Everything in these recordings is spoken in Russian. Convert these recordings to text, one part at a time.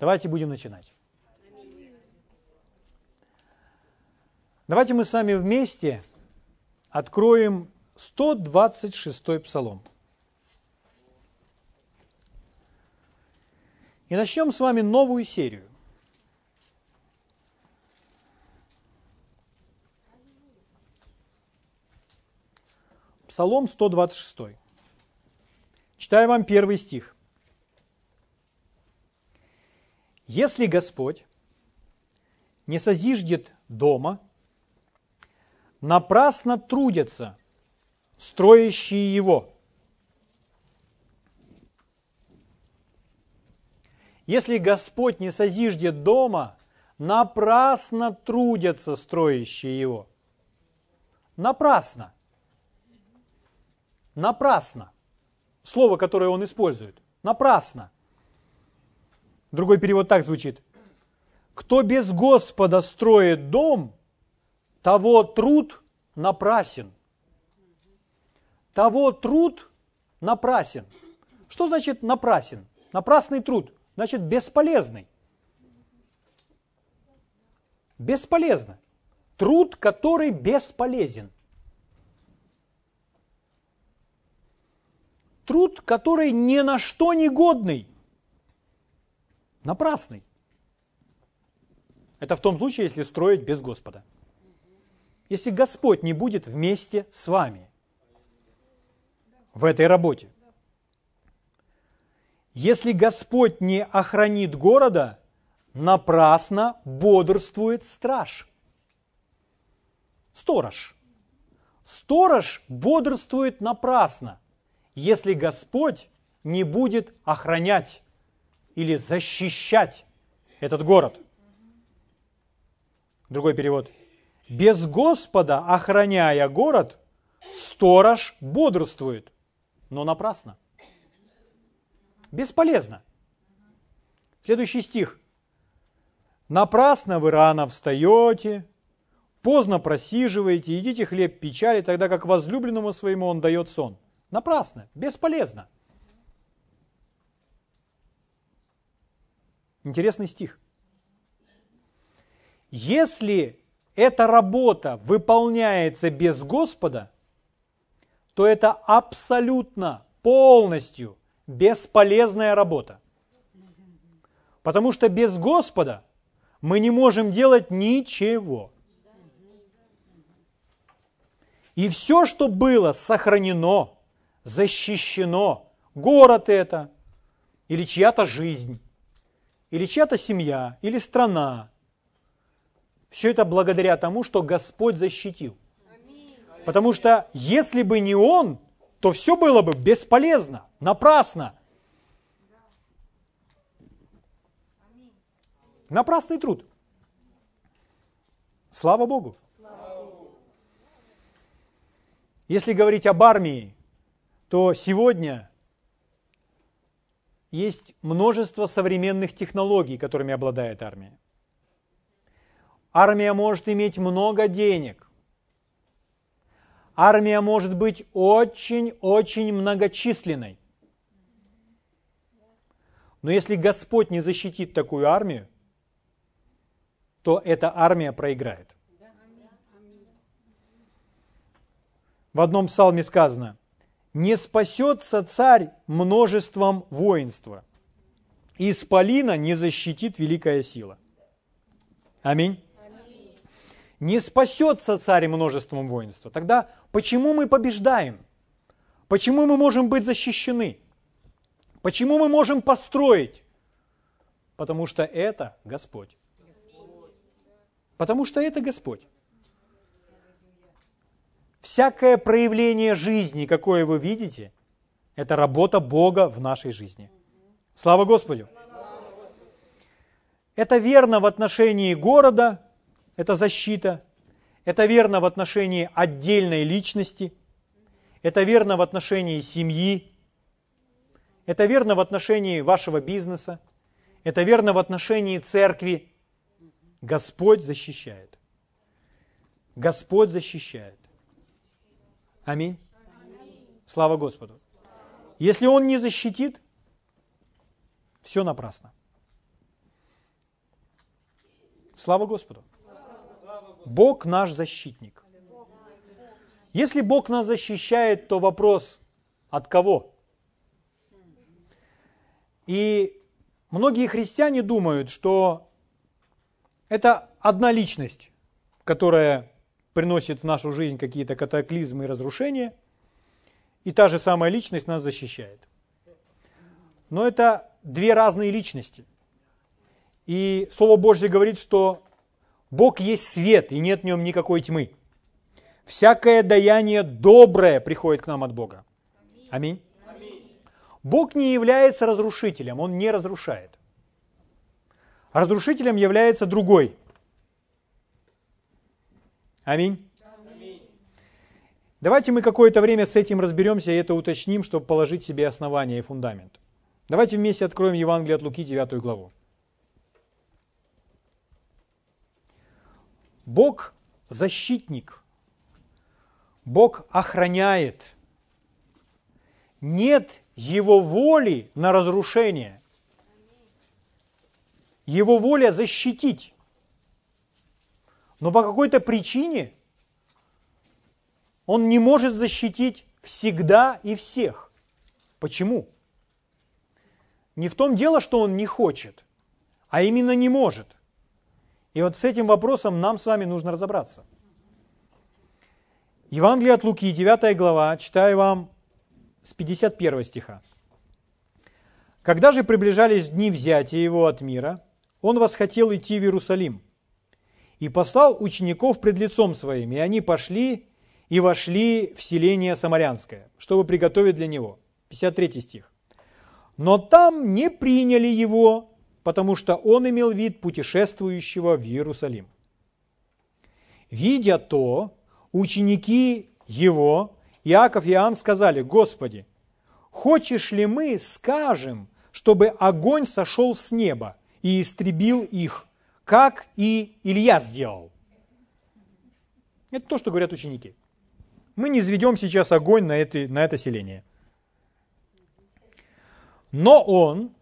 Давайте будем начинать. Давайте мы с вами вместе откроем 126 псалом. И начнем с вами новую серию. Псалом 126. Читаю вам первый стих. Если Господь не созиждет дома, напрасно трудятся строящие его. Если Господь не созиждет дома, напрасно трудятся строящие его. Напрасно. Напрасно. Слово, которое он использует. Напрасно. Другой перевод так звучит. Кто без Господа строит дом, того труд напрасен. Того труд напрасен. Что значит напрасен? Напрасный труд. Значит бесполезный. Бесполезно. Труд, который бесполезен. Труд, который ни на что не годный напрасный. Это в том случае, если строить без Господа. Если Господь не будет вместе с вами в этой работе. Если Господь не охранит города, напрасно бодрствует страж. Сторож. Сторож бодрствует напрасно, если Господь не будет охранять или защищать этот город. Другой перевод. Без Господа, охраняя город, сторож бодрствует, но напрасно. Бесполезно. Следующий стих. Напрасно вы рано встаете, поздно просиживаете, едите хлеб печали, тогда как возлюбленному своему он дает сон. Напрасно, бесполезно. Интересный стих. Если эта работа выполняется без Господа, то это абсолютно, полностью бесполезная работа. Потому что без Господа мы не можем делать ничего. И все, что было сохранено, защищено, город это, или чья-то жизнь, или чья-то семья, или страна. Все это благодаря тому, что Господь защитил. Потому что если бы не Он, то все было бы бесполезно, напрасно. Напрасный труд. Слава Богу. Если говорить об армии, то сегодня есть множество современных технологий, которыми обладает армия. Армия может иметь много денег. Армия может быть очень-очень многочисленной. Но если Господь не защитит такую армию, то эта армия проиграет. В одном псалме сказано, не спасется царь множеством воинства. Исполина не защитит великая сила. Аминь. Не спасется царь множеством воинства. Тогда почему мы побеждаем? Почему мы можем быть защищены? Почему мы можем построить? Потому что это Господь. Потому что это Господь всякое проявление жизни, какое вы видите, это работа Бога в нашей жизни. Слава Господу! Это верно в отношении города, это защита. Это верно в отношении отдельной личности. Это верно в отношении семьи. Это верно в отношении вашего бизнеса. Это верно в отношении церкви. Господь защищает. Господь защищает. Аминь. Слава Господу. Если Он не защитит, все напрасно. Слава Господу. Бог наш защитник. Если Бог нас защищает, то вопрос от кого? И многие христиане думают, что это одна личность, которая приносит в нашу жизнь какие-то катаклизмы и разрушения, и та же самая личность нас защищает. Но это две разные личности. И Слово Божье говорит, что Бог есть свет, и нет в нем никакой тьмы. Всякое даяние доброе приходит к нам от Бога. Аминь. Бог не является разрушителем, Он не разрушает. Разрушителем является другой. Аминь. Давайте мы какое-то время с этим разберемся и это уточним, чтобы положить себе основание и фундамент. Давайте вместе откроем Евангелие от Луки, 9 главу. Бог защитник. Бог охраняет. Нет его воли на разрушение. Его воля защитить. Но по какой-то причине он не может защитить всегда и всех. Почему? Не в том дело, что он не хочет, а именно не может. И вот с этим вопросом нам с вами нужно разобраться. Евангелие от Луки, 9 глава, читаю вам с 51 стиха. «Когда же приближались дни взятия его от мира, он восхотел идти в Иерусалим и послал учеников пред лицом своим, и они пошли и вошли в селение Самарянское, чтобы приготовить для него». 53 стих. «Но там не приняли его, потому что он имел вид путешествующего в Иерусалим. Видя то, ученики его, Иаков и Иоанн сказали, Господи, хочешь ли мы скажем, чтобы огонь сошел с неба и истребил их, как и Илья сделал? Это то, что говорят ученики. Мы не изведем сейчас огонь на это, на это селение. Но он,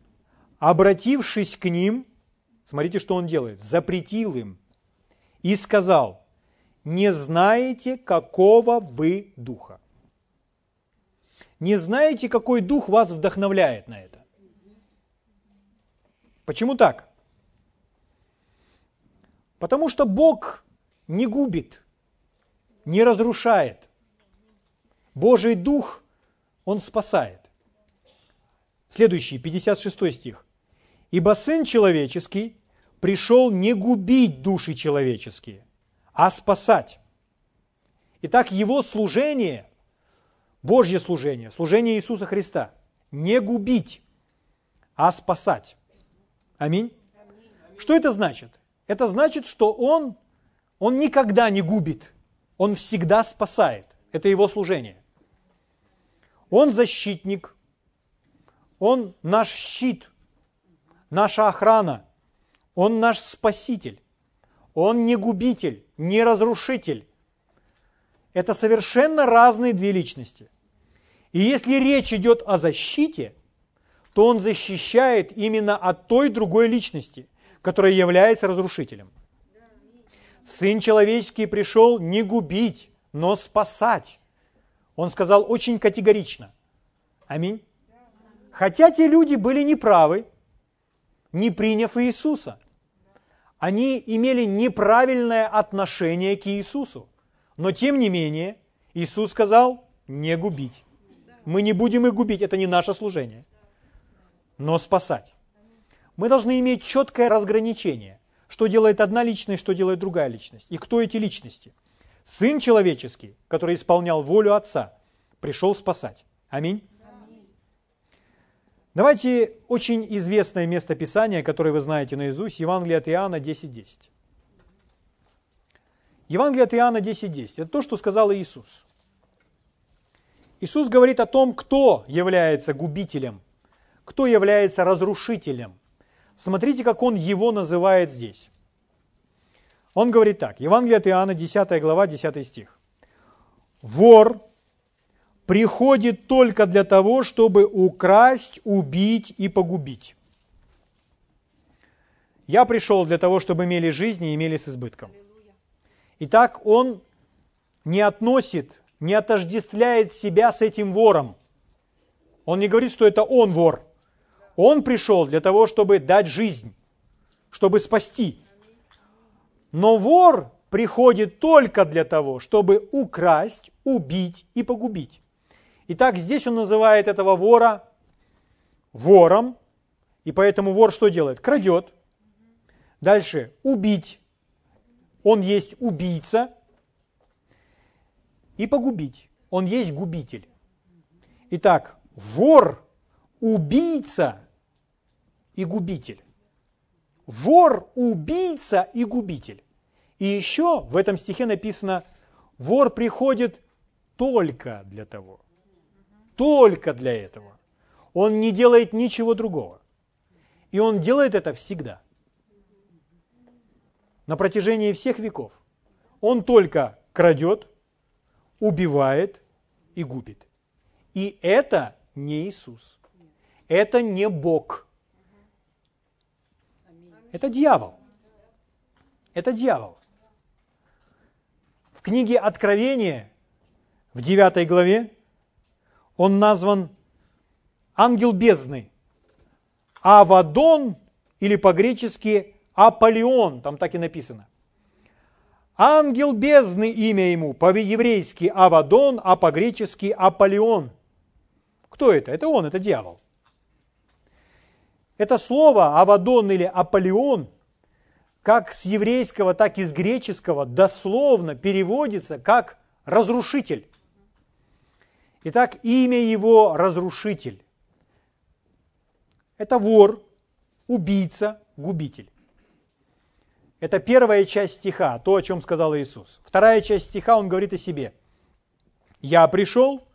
обратившись к ним, смотрите, что он делает, запретил им и сказал, не знаете, какого вы духа. Не знаете, какой дух вас вдохновляет на это. Почему так? Потому что Бог не губит, не разрушает. Божий Дух, Он спасает. Следующий, 56 стих. Ибо Сын Человеческий пришел не губить души человеческие, а спасать. Итак, Его служение, Божье служение, служение Иисуса Христа, не губить, а спасать. Аминь. Что это значит? Это значит, что Он, Он никогда не губит, Он всегда спасает. Это Его служение. Он защитник, Он наш щит – наша охрана, Он наш спаситель, Он не губитель, не разрушитель. Это совершенно разные две личности. И если речь идет о защите, то Он защищает именно от той другой личности, которая является разрушителем. Сын человеческий пришел не губить, но спасать. Он сказал очень категорично. Аминь. Хотя те люди были неправы, не приняв Иисуса. Они имели неправильное отношение к Иисусу. Но тем не менее, Иисус сказал, не губить. Мы не будем их губить, это не наше служение. Но спасать. Мы должны иметь четкое разграничение, что делает одна личность, что делает другая личность. И кто эти личности? Сын человеческий, который исполнял волю Отца, пришел спасать. Аминь. Давайте очень известное место Писания, которое вы знаете наизусть, Евангелие от Иоанна 10.10. 10. Евангелие от Иоанна 10.10 10. это то, что сказал Иисус. Иисус говорит о том, кто является губителем, кто является разрушителем. Смотрите, как Он его называет здесь. Он говорит так, Евангелие от Иоанна, 10 глава, 10 стих. «Вор приходит только для того, чтобы украсть, убить и погубить. Я пришел для того, чтобы имели жизнь и имели с избытком. Итак, он не относит, не отождествляет себя с этим вором. Он не говорит, что это он вор. Он пришел для того, чтобы дать жизнь, чтобы спасти. Но вор приходит только для того, чтобы украсть, убить и погубить. Итак, здесь он называет этого вора вором, и поэтому вор что делает? Крадет. Дальше, убить. Он есть убийца. И погубить. Он есть губитель. Итак, вор, убийца и губитель. Вор, убийца и губитель. И еще в этом стихе написано, вор приходит только для того. Только для этого. Он не делает ничего другого. И он делает это всегда. На протяжении всех веков. Он только крадет, убивает и губит. И это не Иисус. Это не Бог. Это дьявол. Это дьявол. В книге Откровения, в 9 главе, он назван ангел бездны. Авадон, или по-гречески Аполеон, там так и написано. Ангел бездны имя ему, по-еврейски Авадон, а по-гречески Аполеон. Кто это? Это он, это дьявол. Это слово Авадон или Аполеон, как с еврейского, так и с греческого, дословно переводится как разрушитель. Итак, имя его разрушитель. Это вор, убийца, губитель. Это первая часть стиха, то, о чем сказал Иисус. Вторая часть стиха, он говорит о себе. «Я пришел,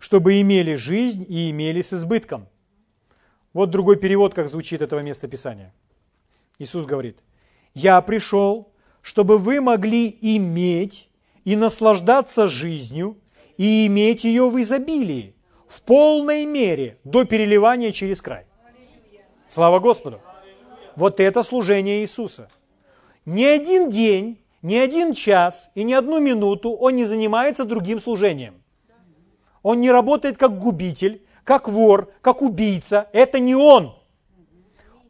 чтобы имели жизнь и имели с избытком». Вот другой перевод, как звучит этого места Писания. Иисус говорит, «Я пришел, чтобы вы могли иметь и наслаждаться жизнью, и иметь ее в изобилии, в полной мере, до переливания через край». Слава Господу! Вот это служение Иисуса. Ни один день, ни один час и ни одну минуту он не занимается другим служением. Он не работает как губитель, как вор, как убийца. Это не он.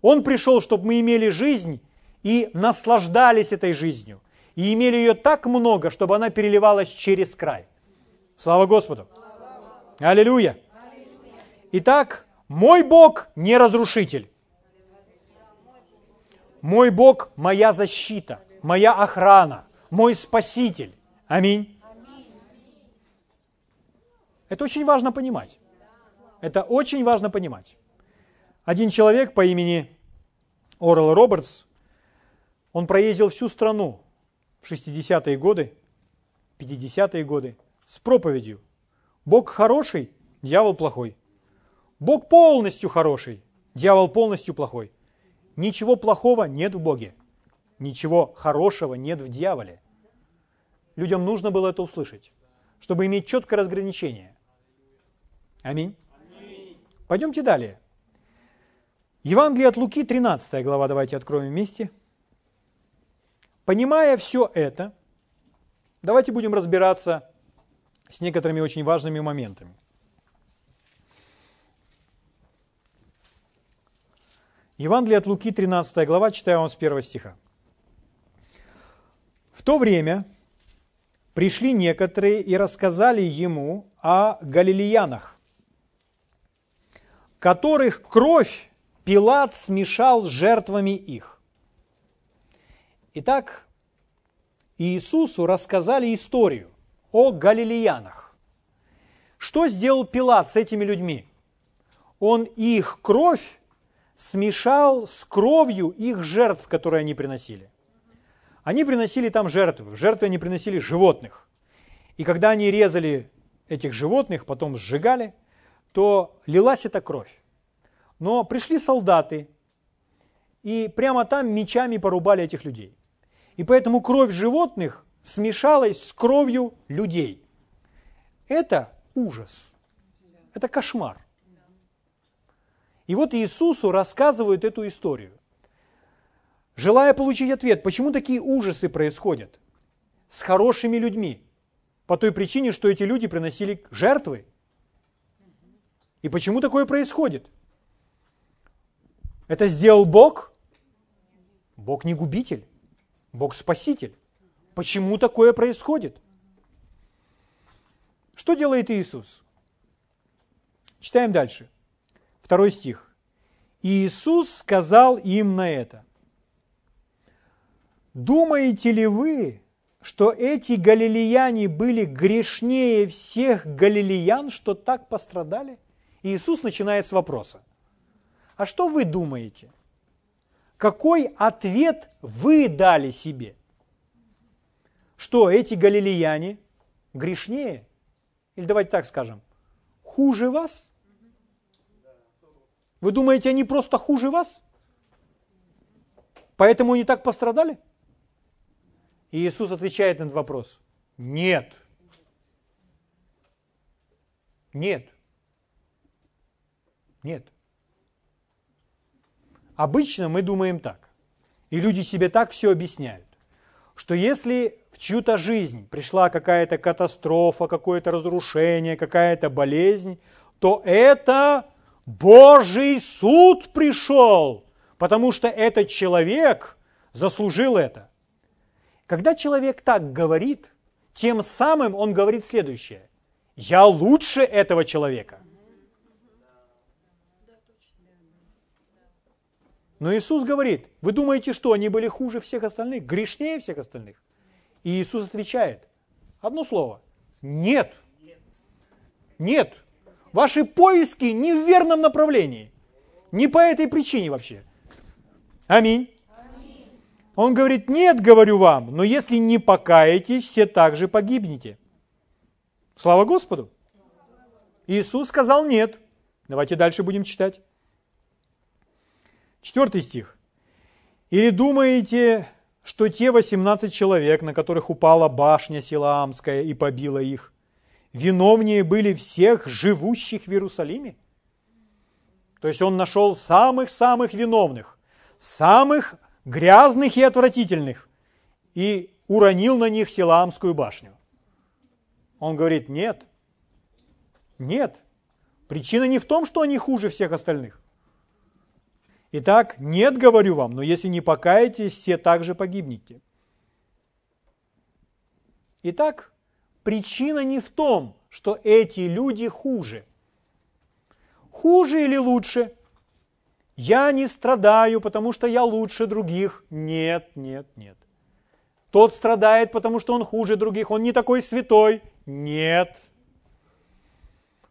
Он пришел, чтобы мы имели жизнь и наслаждались этой жизнью. И имели ее так много, чтобы она переливалась через край. Слава Господу! Аллилуйя! Итак, мой Бог не разрушитель. Мой Бог – моя защита, моя охрана, мой Спаситель. Аминь. Это очень важно понимать. Это очень важно понимать. Один человек по имени Орел Робертс, он проездил всю страну в 60-е годы, 50-е годы с проповедью. Бог хороший, дьявол плохой. Бог полностью хороший, дьявол полностью плохой. Ничего плохого нет в Боге. Ничего хорошего нет в дьяволе. Людям нужно было это услышать, чтобы иметь четкое разграничение. Аминь. Пойдемте далее. Евангелие от Луки, 13 глава, давайте откроем вместе. Понимая все это, давайте будем разбираться с некоторыми очень важными моментами. Евангелие от Луки, 13 глава, читаю вам с первого стиха. В то время пришли некоторые и рассказали ему о галилеянах, которых кровь Пилат смешал с жертвами их. Итак, Иисусу рассказали историю о галилеянах. Что сделал Пилат с этими людьми? Он их кровь смешал с кровью их жертв, которые они приносили. Они приносили там жертвы. Жертвы они приносили животных. И когда они резали этих животных, потом сжигали, то лилась эта кровь. Но пришли солдаты и прямо там мечами порубали этих людей. И поэтому кровь животных смешалась с кровью людей. Это ужас. Это кошмар. И вот Иисусу рассказывают эту историю. желая получить ответ, почему такие ужасы происходят с хорошими людьми, по той причине, что эти люди приносили жертвы. И почему такое происходит? Это сделал Бог? Бог не губитель, Бог спаситель. Почему такое происходит? Что делает Иисус? Читаем дальше. Второй стих. Иисус сказал им на это. Думаете ли вы, что эти галилеяне были грешнее всех галилеян, что так пострадали? И Иисус начинает с вопроса. А что вы думаете? Какой ответ вы дали себе? Что эти галилеяне грешнее? Или давайте так скажем, хуже вас? Вы думаете, они просто хуже вас? Поэтому они так пострадали? И Иисус отвечает на этот вопрос. Нет. Нет. Нет. Обычно мы думаем так. И люди себе так все объясняют. Что если в чью-то жизнь пришла какая-то катастрофа, какое-то разрушение, какая-то болезнь, то это Божий суд пришел, потому что этот человек заслужил это. Когда человек так говорит, тем самым он говорит следующее. Я лучше этого человека. Но Иисус говорит, вы думаете, что они были хуже всех остальных, грешнее всех остальных? И Иисус отвечает, одно слово, нет. Нет. Ваши поиски не в верном направлении. Не по этой причине вообще. Аминь. Он говорит, нет, говорю вам, но если не покаетесь, все также погибнете. Слава Господу. Иисус сказал нет. Давайте дальше будем читать. Четвертый стих. Или думаете, что те 18 человек, на которых упала башня Силаамская и побила их, виновнее были всех живущих в Иерусалиме? То есть он нашел самых-самых виновных, самых грязных и отвратительных, и уронил на них Силаамскую башню. Он говорит, нет, нет, причина не в том, что они хуже всех остальных. Итак, нет, говорю вам, но если не покаетесь, все также погибнете. Итак, причина не в том, что эти люди хуже. Хуже или лучше? Я не страдаю, потому что я лучше других. Нет, нет, нет. Тот страдает, потому что он хуже других. Он не такой святой. Нет.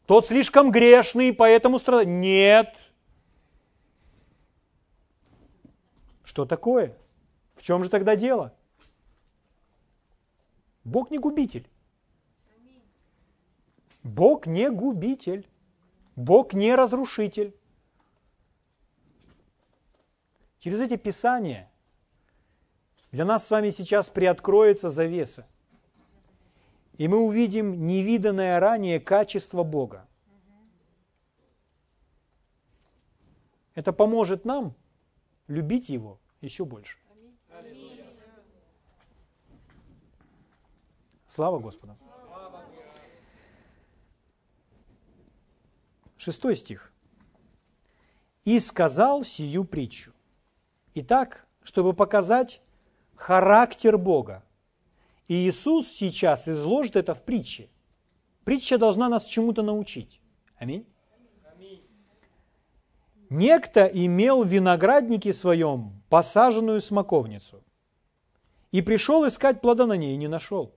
Тот слишком грешный, поэтому страдает. Нет. Что такое? В чем же тогда дело? Бог не губитель. Бог не губитель. Бог не разрушитель. Через эти писания для нас с вами сейчас приоткроется завеса. И мы увидим невиданное ранее качество Бога. Это поможет нам любить Его еще больше. Слава Господу. Шестой стих. «И сказал сию притчу». Итак, чтобы показать характер Бога. И Иисус сейчас изложит это в притче. Притча должна нас чему-то научить. Аминь. Некто имел в винограднике своем посаженную смоковницу и пришел искать плода на ней и не нашел.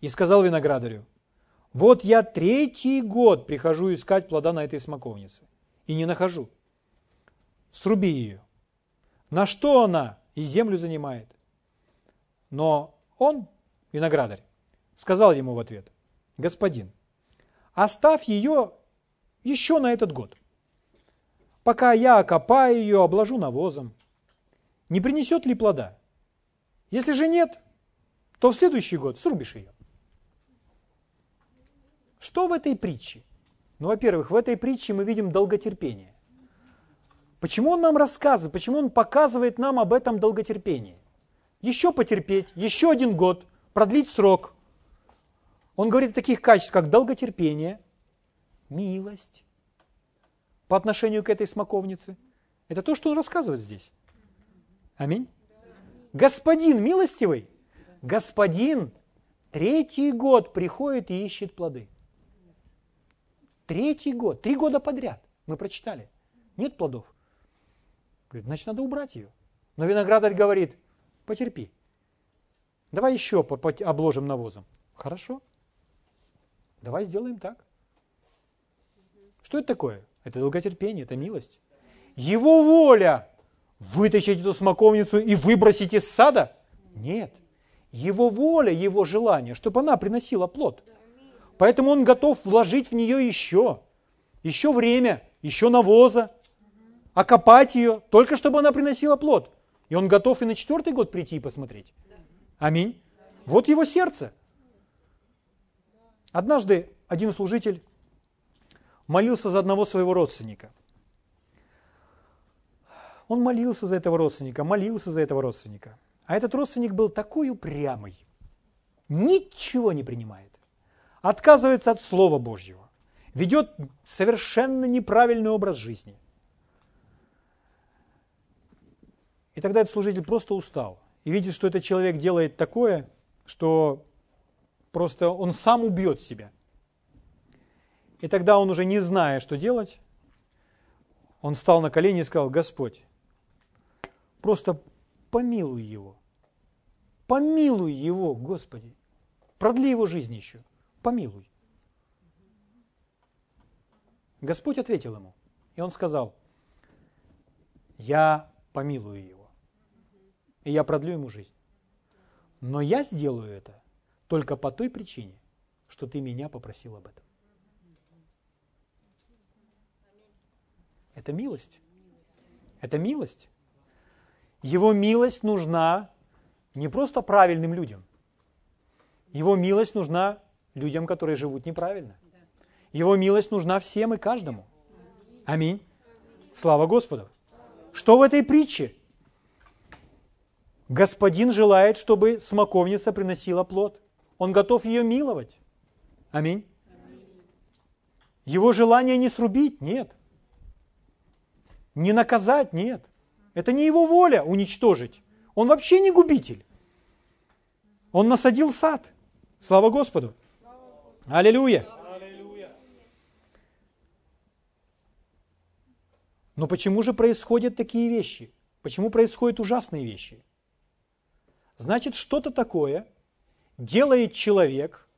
И сказал виноградарю, вот я третий год прихожу искать плода на этой смоковнице и не нахожу. Сруби ее. На что она и землю занимает? Но он, виноградарь, сказал ему в ответ, господин, оставь ее еще на этот год, пока я окопаю ее, обложу навозом. Не принесет ли плода? Если же нет, то в следующий год срубишь ее. Что в этой притче? Ну, во-первых, в этой притче мы видим долготерпение. Почему он нам рассказывает, почему он показывает нам об этом долготерпении? Еще потерпеть, еще один год, продлить срок. Он говорит о таких качествах, как долготерпение, милость по отношению к этой смоковнице. Это то, что он рассказывает здесь. Аминь. Господин милостивый, господин третий год приходит и ищет плоды. Третий год, три года подряд. Мы прочитали. Нет плодов. Говорит, значит, надо убрать ее. Но виноградарь говорит, потерпи. Давай еще обложим навозом. Хорошо. Давай сделаем так. Что это такое? Это долготерпение, это милость. Его воля вытащить эту смоковницу и выбросить из сада? Нет. Его воля, его желание, чтобы она приносила плод. Поэтому он готов вложить в нее еще, еще время, еще навоза, окопать ее, только чтобы она приносила плод. И он готов и на четвертый год прийти и посмотреть. Аминь. Вот его сердце. Однажды один служитель молился за одного своего родственника. Он молился за этого родственника, молился за этого родственника. А этот родственник был такой упрямый, ничего не принимает, отказывается от Слова Божьего, ведет совершенно неправильный образ жизни. И тогда этот служитель просто устал и видит, что этот человек делает такое, что просто он сам убьет себя. И тогда он уже не зная, что делать, он встал на колени и сказал, Господь, просто помилуй его. Помилуй его, Господи. Продли его жизнь еще. Помилуй. Господь ответил ему, и он сказал, я помилую его и я продлю ему жизнь. Но я сделаю это только по той причине, что ты меня попросил об этом. Это милость. Это милость. Его милость нужна не просто правильным людям. Его милость нужна людям, которые живут неправильно. Его милость нужна всем и каждому. Аминь. Слава Господу. Что в этой притче? Господин желает, чтобы смоковница приносила плод. Он готов ее миловать. Аминь. Его желание не срубить, нет. Не наказать, нет. Это не его воля уничтожить. Он вообще не губитель. Он насадил сад. Слава Господу. Аллилуйя. Но почему же происходят такие вещи? Почему происходят ужасные вещи? Значит, что-то такое делает человек,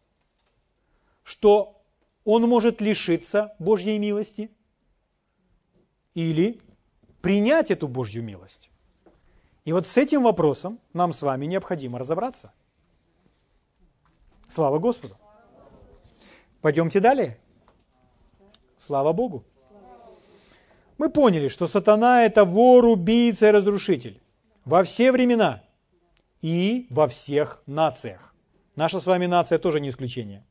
что он может лишиться Божьей милости или принять эту Божью милость. И вот с этим вопросом нам с вами необходимо разобраться. Слава Господу. Пойдемте далее. Слава Богу. Мы поняли, что сатана – это вор, убийца и разрушитель. Во все времена – и во всех нациях. Наша с вами нация тоже не исключение.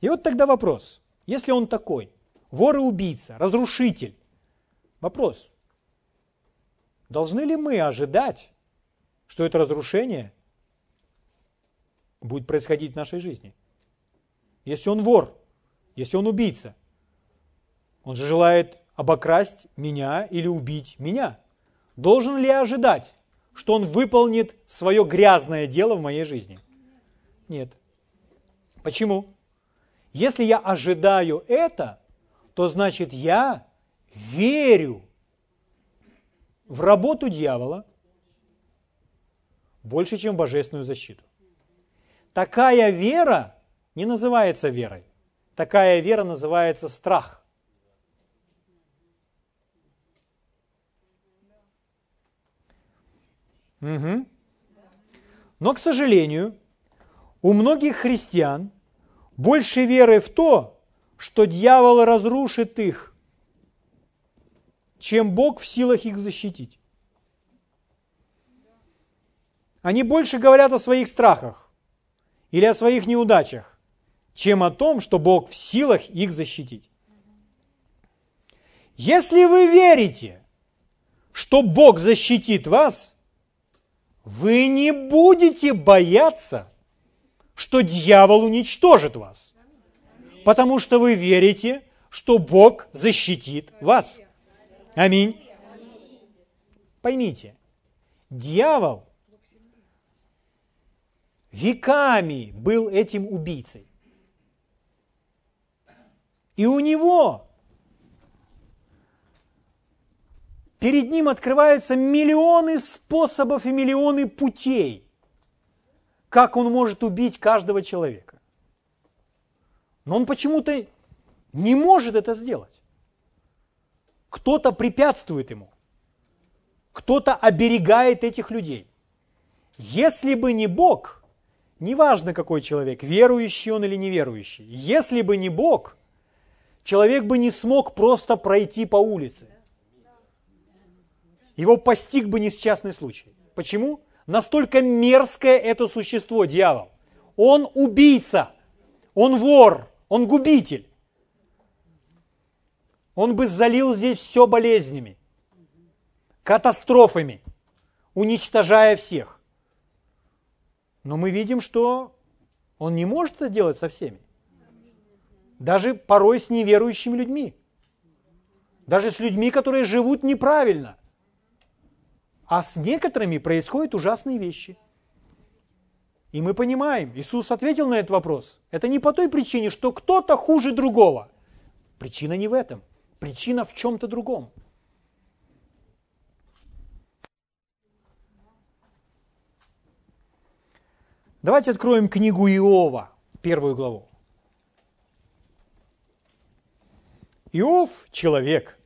И вот тогда вопрос. Если он такой, вор и убийца, разрушитель, вопрос. Должны ли мы ожидать, что это разрушение будет происходить в нашей жизни? Если он вор, если он убийца, он же желает обокрасть меня или убить меня. Должен ли я ожидать, что он выполнит свое грязное дело в моей жизни? Нет. Почему? Если я ожидаю это, то значит я верю в работу дьявола больше, чем в божественную защиту. Такая вера не называется верой. Такая вера называется страх. Угу. Но, к сожалению, у многих христиан больше веры в то, что дьявол разрушит их, чем Бог в силах их защитить. Они больше говорят о своих страхах или о своих неудачах, чем о том, что Бог в силах их защитить. Если вы верите, что Бог защитит вас, вы не будете бояться, что дьявол уничтожит вас, потому что вы верите, что Бог защитит вас. Аминь. Поймите, дьявол веками был этим убийцей. И у него перед ним открываются миллионы способов и миллионы путей, как он может убить каждого человека. Но он почему-то не может это сделать. Кто-то препятствует ему. Кто-то оберегает этих людей. Если бы не Бог, неважно какой человек, верующий он или неверующий, если бы не Бог, человек бы не смог просто пройти по улице. Его постиг бы несчастный случай. Почему? Настолько мерзкое это существо, дьявол. Он убийца, он вор, он губитель. Он бы залил здесь все болезнями, катастрофами, уничтожая всех. Но мы видим, что он не может это делать со всеми. Даже порой с неверующими людьми. Даже с людьми, которые живут неправильно. А с некоторыми происходят ужасные вещи. И мы понимаем, Иисус ответил на этот вопрос. Это не по той причине, что кто-то хуже другого. Причина не в этом. Причина в чем-то другом. Давайте откроем книгу Иова, первую главу. Иов – человек,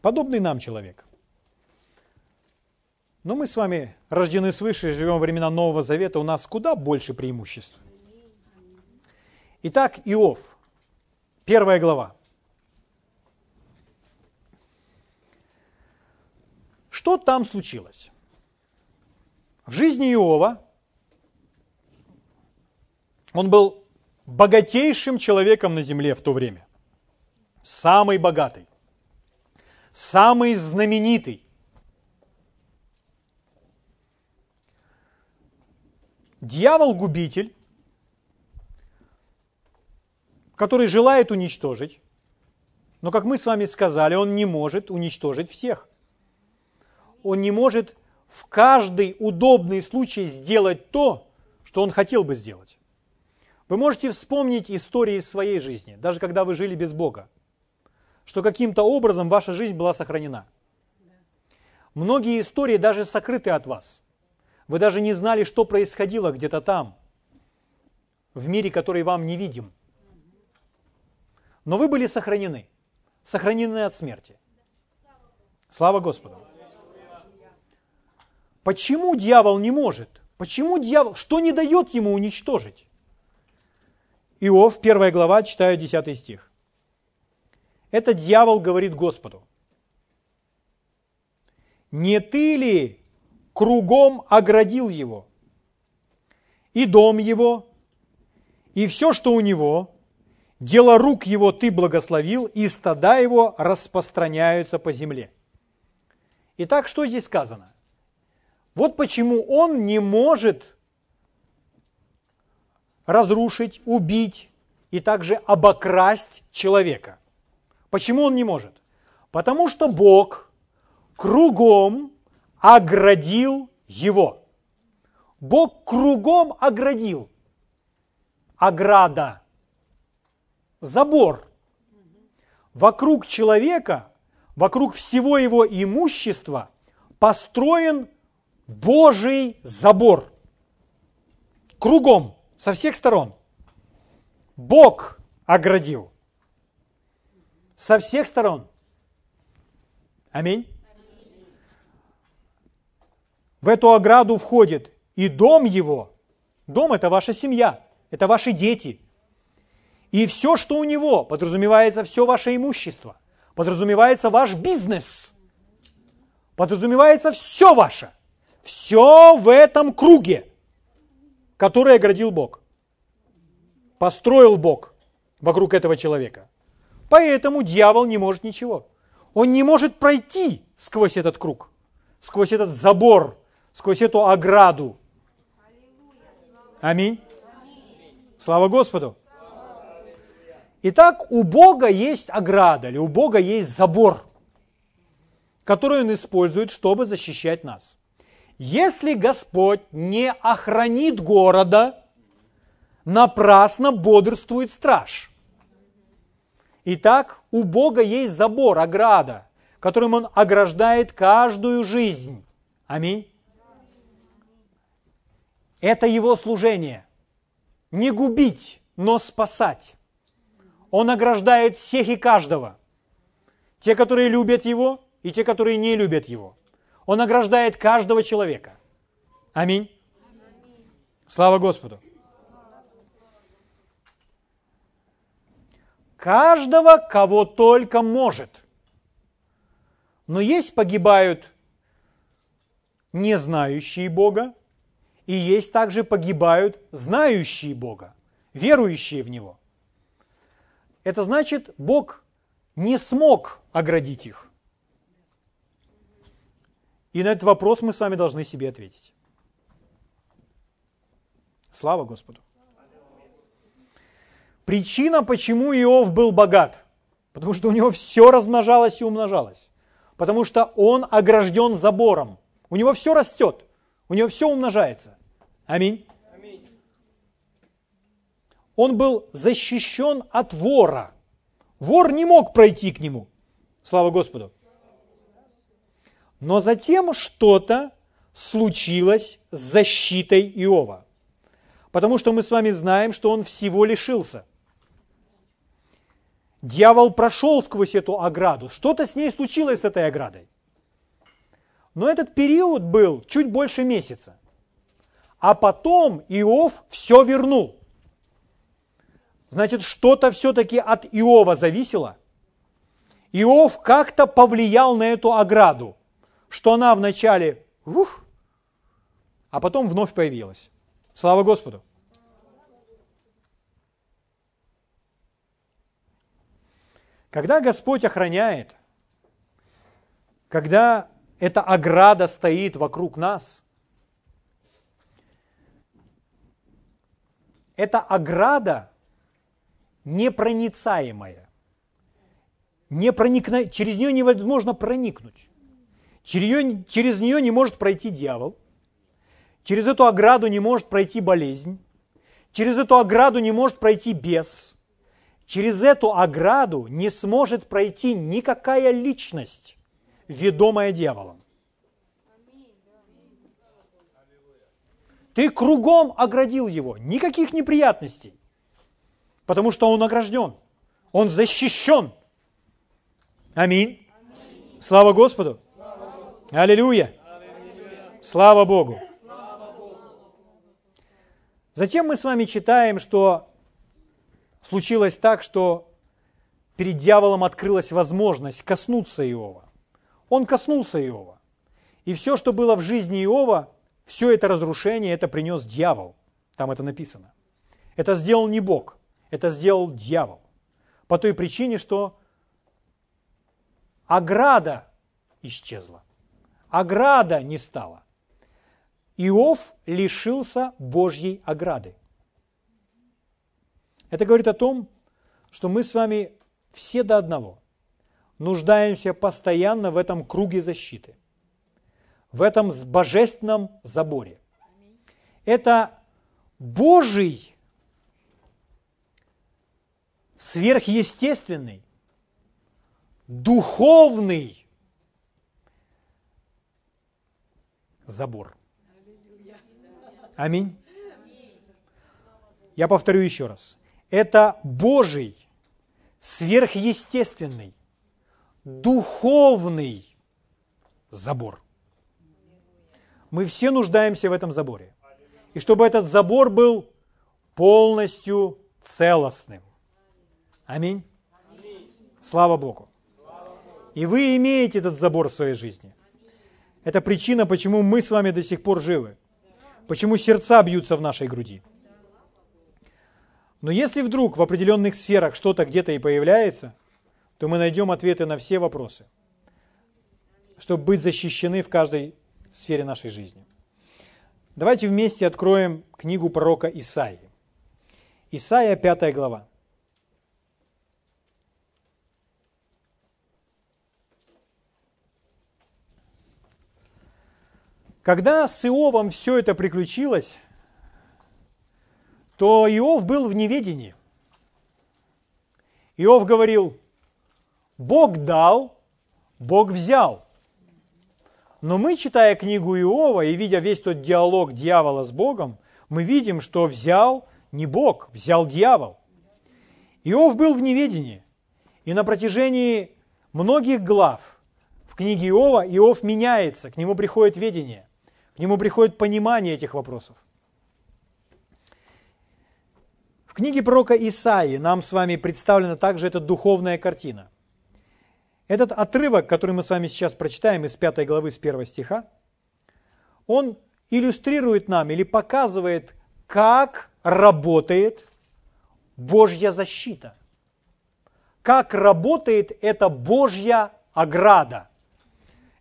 подобный нам человек. Но мы с вами рождены свыше, живем во времена Нового Завета, у нас куда больше преимуществ. Итак, Иов, первая глава. Что там случилось? В жизни Иова он был богатейшим человеком на земле в то время. Самый богатый. Самый знаменитый. Дьявол-губитель, который желает уничтожить, но, как мы с вами сказали, он не может уничтожить всех. Он не может в каждый удобный случай сделать то, что он хотел бы сделать. Вы можете вспомнить истории из своей жизни, даже когда вы жили без Бога, что каким-то образом ваша жизнь была сохранена. Многие истории даже сокрыты от вас. Вы даже не знали, что происходило где-то там, в мире, который вам не видим. Но вы были сохранены, сохранены от смерти. Слава Господу. Почему дьявол не может? Почему дьявол? Что не дает ему уничтожить? Иов, первая глава, читаю 10 стих. Это дьявол говорит Господу. Не ты ли кругом оградил его, и дом его, и все, что у него, дело рук его ты благословил, и стада его распространяются по земле. Итак, что здесь сказано? Вот почему он не может разрушить, убить и также обокрасть человека. Почему он не может? Потому что Бог кругом оградил его. Бог кругом оградил. Ограда. Забор. Вокруг человека, вокруг всего его имущества построен Божий забор. Кругом, со всех сторон. Бог оградил. Со всех сторон. Аминь. В эту ограду входит и дом его. Дом – это ваша семья, это ваши дети. И все, что у него, подразумевается все ваше имущество, подразумевается ваш бизнес, подразумевается все ваше – все в этом круге, который оградил Бог. Построил Бог вокруг этого человека. Поэтому дьявол не может ничего. Он не может пройти сквозь этот круг, сквозь этот забор, сквозь эту ограду. Аминь. Слава Господу. Итак, у Бога есть ограда, или у Бога есть забор, который Он использует, чтобы защищать нас. Если Господь не охранит города, напрасно бодрствует страж. Итак, у Бога есть забор, ограда, которым Он ограждает каждую жизнь. Аминь. Это Его служение. Не губить, но спасать. Он ограждает всех и каждого. Те, которые любят Его, и те, которые не любят Его. Он ограждает каждого человека. Аминь. Слава Господу. Каждого, кого только может. Но есть погибают не знающие Бога, и есть также погибают знающие Бога, верующие в Него – это значит, Бог не смог оградить их. И на этот вопрос мы с вами должны себе ответить. Слава Господу. Причина, почему Иов был богат, потому что у него все размножалось и умножалось. Потому что он огражден забором. У него все растет, у него все умножается. Аминь он был защищен от вора. Вор не мог пройти к нему. Слава Господу. Но затем что-то случилось с защитой Иова. Потому что мы с вами знаем, что он всего лишился. Дьявол прошел сквозь эту ограду. Что-то с ней случилось с этой оградой. Но этот период был чуть больше месяца. А потом Иов все вернул. Значит, что-то все-таки от Иова зависело. Иов как-то повлиял на эту ограду, что она вначале ух, а потом вновь появилась. Слава Господу! Когда Господь охраняет, когда эта ограда стоит вокруг нас, эта ограда непроницаемая. Не проникна... Через нее невозможно проникнуть. Через нее, не может пройти дьявол. Через эту ограду не может пройти болезнь. Через эту ограду не может пройти бес. Через эту ограду не сможет пройти никакая личность, ведомая дьяволом. Ты кругом оградил его, никаких неприятностей. Потому что он огражден. Он защищен. Аминь. Аминь. Слава Господу. Аллилуйя. Слава Богу. Затем мы с вами читаем, что случилось так, что перед дьяволом открылась возможность коснуться Иова. Он коснулся Иова. И все, что было в жизни Иова, все это разрушение, это принес дьявол. Там это написано. Это сделал не Бог. Это сделал дьявол. По той причине, что ограда исчезла. Ограда не стала. Иов лишился Божьей ограды. Это говорит о том, что мы с вами все до одного нуждаемся постоянно в этом круге защиты, в этом божественном заборе. Это Божий сверхъестественный, духовный забор. Аминь. Я повторю еще раз. Это Божий, сверхъестественный, духовный забор. Мы все нуждаемся в этом заборе. И чтобы этот забор был полностью целостным. Аминь. Слава Богу. И вы имеете этот забор в своей жизни. Это причина, почему мы с вами до сих пор живы. Почему сердца бьются в нашей груди. Но если вдруг в определенных сферах что-то где-то и появляется, то мы найдем ответы на все вопросы. чтобы быть защищены в каждой сфере нашей жизни. Давайте вместе откроем книгу пророка Исаии. Исаия, 5 глава. Когда с Иовом все это приключилось, то Иов был в неведении. Иов говорил, Бог дал, Бог взял. Но мы, читая книгу Иова и видя весь тот диалог дьявола с Богом, мы видим, что взял не Бог, взял дьявол. Иов был в неведении. И на протяжении многих глав в книге Иова Иов меняется, к нему приходит ведение, к нему приходит понимание этих вопросов. В книге пророка Исаии нам с вами представлена также эта духовная картина. Этот отрывок, который мы с вами сейчас прочитаем из 5 главы с 1 стиха, он иллюстрирует нам или показывает, как работает Божья защита. Как работает эта Божья ограда,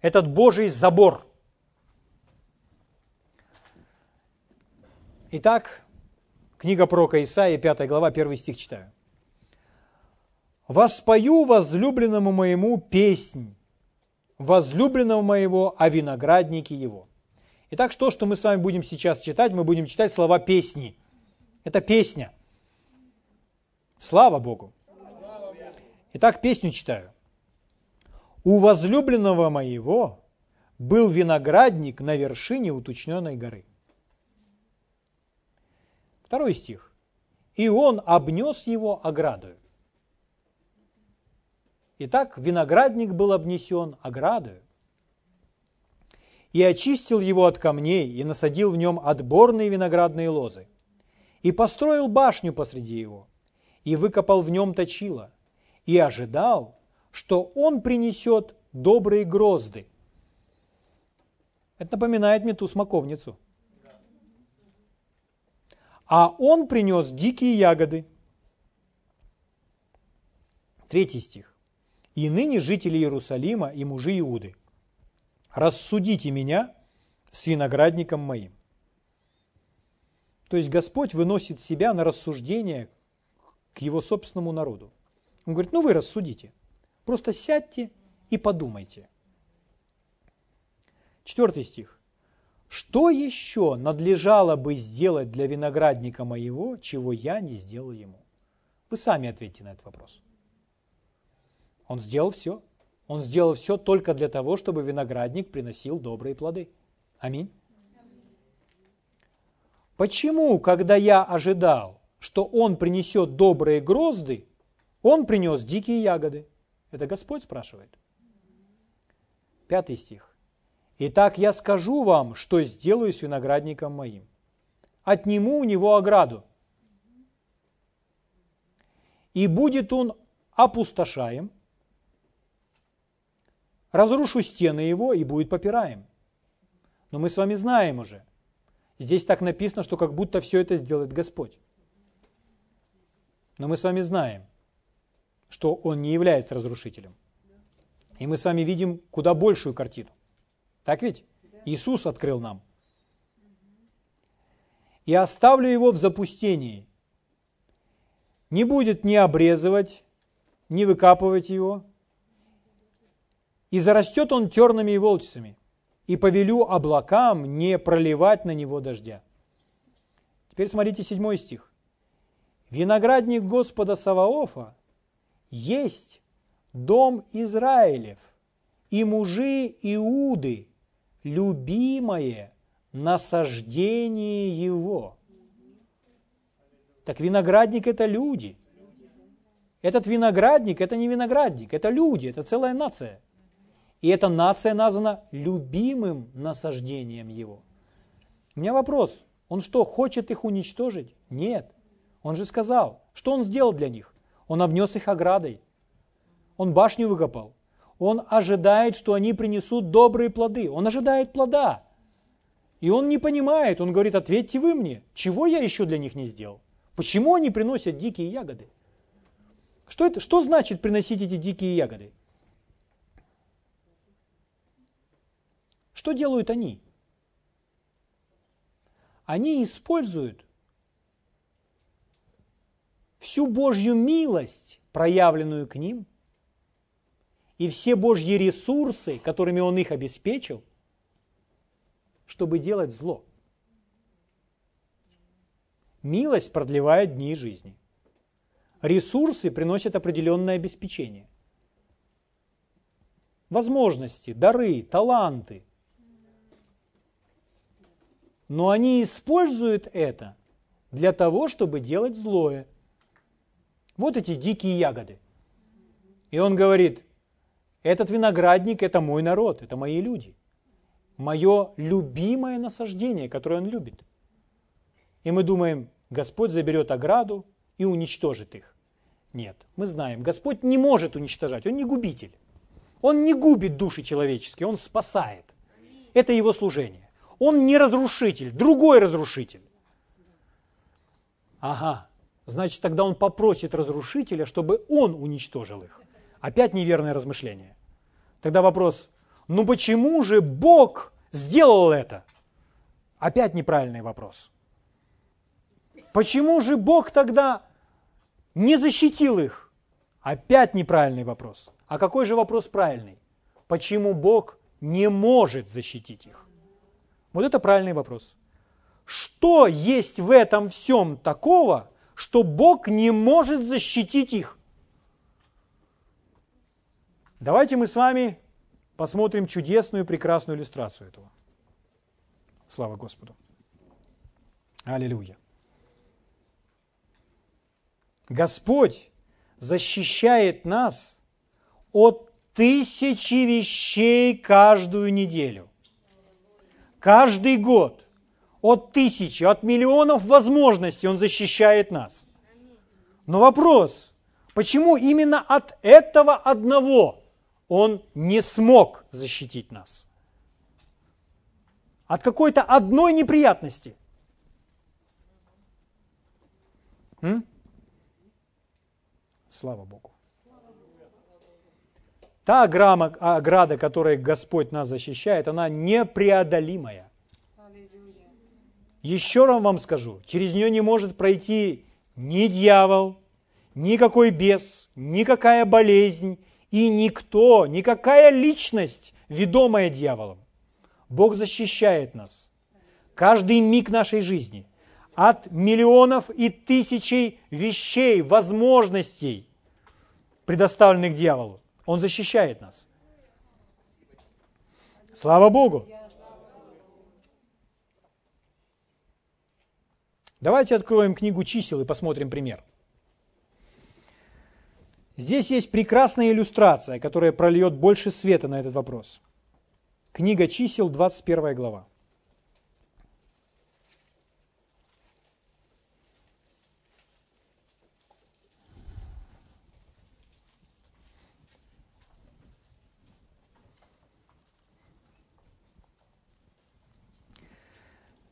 этот Божий забор. Итак, книга пророка Исаии, 5 глава, 1 стих читаю. Воспою возлюбленному моему песнь, возлюбленного моего о винограднике его. Итак, то, что мы с вами будем сейчас читать, мы будем читать слова песни. Это песня. Слава Богу. Итак, песню читаю. У возлюбленного моего был виноградник на вершине уточненной горы. Второй стих. И он обнес его оградою. Итак, виноградник был обнесен оградою, и очистил его от камней, и насадил в нем отборные виноградные лозы, и построил башню посреди его, и выкопал в нем точило, и ожидал, что он принесет добрые грозды. Это напоминает мне ту смоковницу. А он принес дикие ягоды. Третий стих. И ныне жители Иерусалима и мужи Иуды, рассудите меня с виноградником моим. То есть Господь выносит себя на рассуждение к его собственному народу. Он говорит, ну вы рассудите, просто сядьте и подумайте. Четвертый стих. Что еще надлежало бы сделать для виноградника моего, чего я не сделал ему? Вы сами ответьте на этот вопрос. Он сделал все. Он сделал все только для того, чтобы виноградник приносил добрые плоды. Аминь. Почему, когда я ожидал, что он принесет добрые грозды, он принес дикие ягоды? Это Господь спрашивает. Пятый стих. Итак, я скажу вам, что сделаю с виноградником моим. Отниму у него ограду. И будет он опустошаем, разрушу стены его и будет попираем. Но мы с вами знаем уже, здесь так написано, что как будто все это сделает Господь. Но мы с вами знаем, что Он не является разрушителем. И мы с вами видим куда большую картину. Так ведь? Иисус открыл нам. И оставлю его в запустении. Не будет ни обрезывать, ни выкапывать его, и зарастет он тернами и волчцами, и повелю облакам не проливать на него дождя. Теперь смотрите седьмой стих. Виноградник Господа Саваофа есть дом Израилев, и мужи Иуды, любимое насаждение его. Так виноградник – это люди. Этот виноградник – это не виноградник, это люди, это целая нация – и эта нация названа любимым насаждением его. У меня вопрос. Он что, хочет их уничтожить? Нет. Он же сказал, что он сделал для них? Он обнес их оградой. Он башню выкопал. Он ожидает, что они принесут добрые плоды. Он ожидает плода. И он не понимает, он говорит, ответьте вы мне, чего я еще для них не сделал? Почему они приносят дикие ягоды? Что, это, что значит приносить эти дикие ягоды? Что делают они? Они используют всю Божью милость, проявленную к ним, и все Божьи ресурсы, которыми Он их обеспечил, чтобы делать зло. Милость продлевает дни жизни. Ресурсы приносят определенное обеспечение. Возможности, дары, таланты. Но они используют это для того, чтобы делать злое. Вот эти дикие ягоды. И он говорит, этот виноградник – это мой народ, это мои люди. Мое любимое насаждение, которое он любит. И мы думаем, Господь заберет ограду и уничтожит их. Нет, мы знаем, Господь не может уничтожать, Он не губитель. Он не губит души человеческие, Он спасает. Это Его служение. Он не разрушитель, другой разрушитель. Ага, значит, тогда Он попросит разрушителя, чтобы он уничтожил их. Опять неверное размышление. Тогда вопрос, ну почему же Бог сделал это? Опять неправильный вопрос. Почему же Бог тогда не защитил их? Опять неправильный вопрос. А какой же вопрос правильный? Почему Бог не может защитить их? Вот это правильный вопрос. Что есть в этом всем такого, что Бог не может защитить их? Давайте мы с вами посмотрим чудесную, прекрасную иллюстрацию этого. Слава Господу. Аллилуйя. Господь защищает нас от тысячи вещей каждую неделю. Каждый год от тысячи, от миллионов возможностей Он защищает нас. Но вопрос, почему именно от этого одного Он не смог защитить нас? От какой-то одной неприятности. М? Слава Богу. Та ограда, которой Господь нас защищает, она непреодолимая. Еще раз вам скажу, через нее не может пройти ни дьявол, никакой бес, никакая болезнь и никто, никакая личность, ведомая дьяволом. Бог защищает нас. Каждый миг нашей жизни – от миллионов и тысячей вещей, возможностей, предоставленных дьяволу. Он защищает нас. Слава Богу! Давайте откроем книгу чисел и посмотрим пример. Здесь есть прекрасная иллюстрация, которая прольет больше света на этот вопрос. Книга чисел, 21 глава.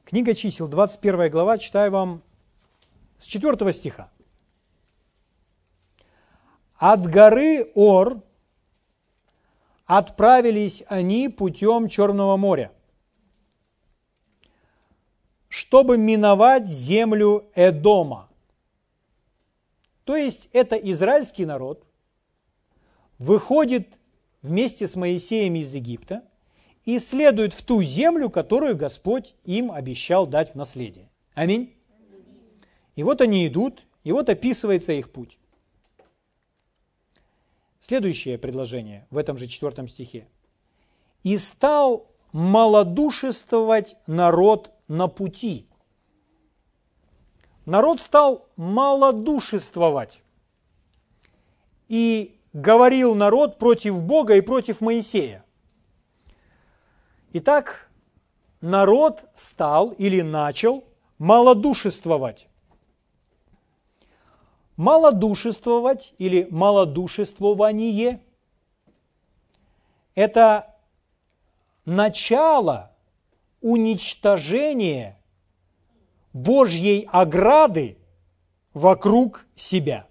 Книга чисел, 21 глава, читаю вам с 4 стиха. От горы Ор отправились они путем Черного моря, чтобы миновать землю Эдома. То есть это израильский народ выходит вместе с Моисеем из Египта – и следуют в ту землю, которую Господь им обещал дать в наследие. Аминь. И вот они идут, и вот описывается их путь. Следующее предложение в этом же четвертом стихе. «И стал малодушествовать народ на пути». Народ стал малодушествовать. И говорил народ против Бога и против Моисея. Итак, народ стал или начал малодушествовать. Малодушествовать или малодушествование – это начало уничтожения Божьей ограды вокруг себя.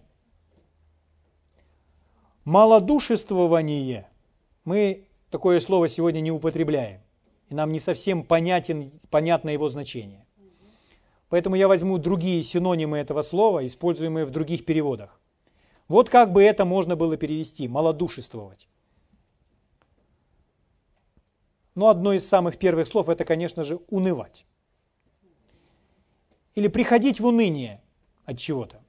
Малодушествование мы такое слово сегодня не употребляем. и нам не совсем понятен, понятно его значение. Поэтому я возьму другие синонимы этого слова, используемые в других переводах. Вот как бы это можно было перевести – малодушествовать. Но одно из самых первых слов – это, конечно же, унывать. Или приходить в уныние от чего-то.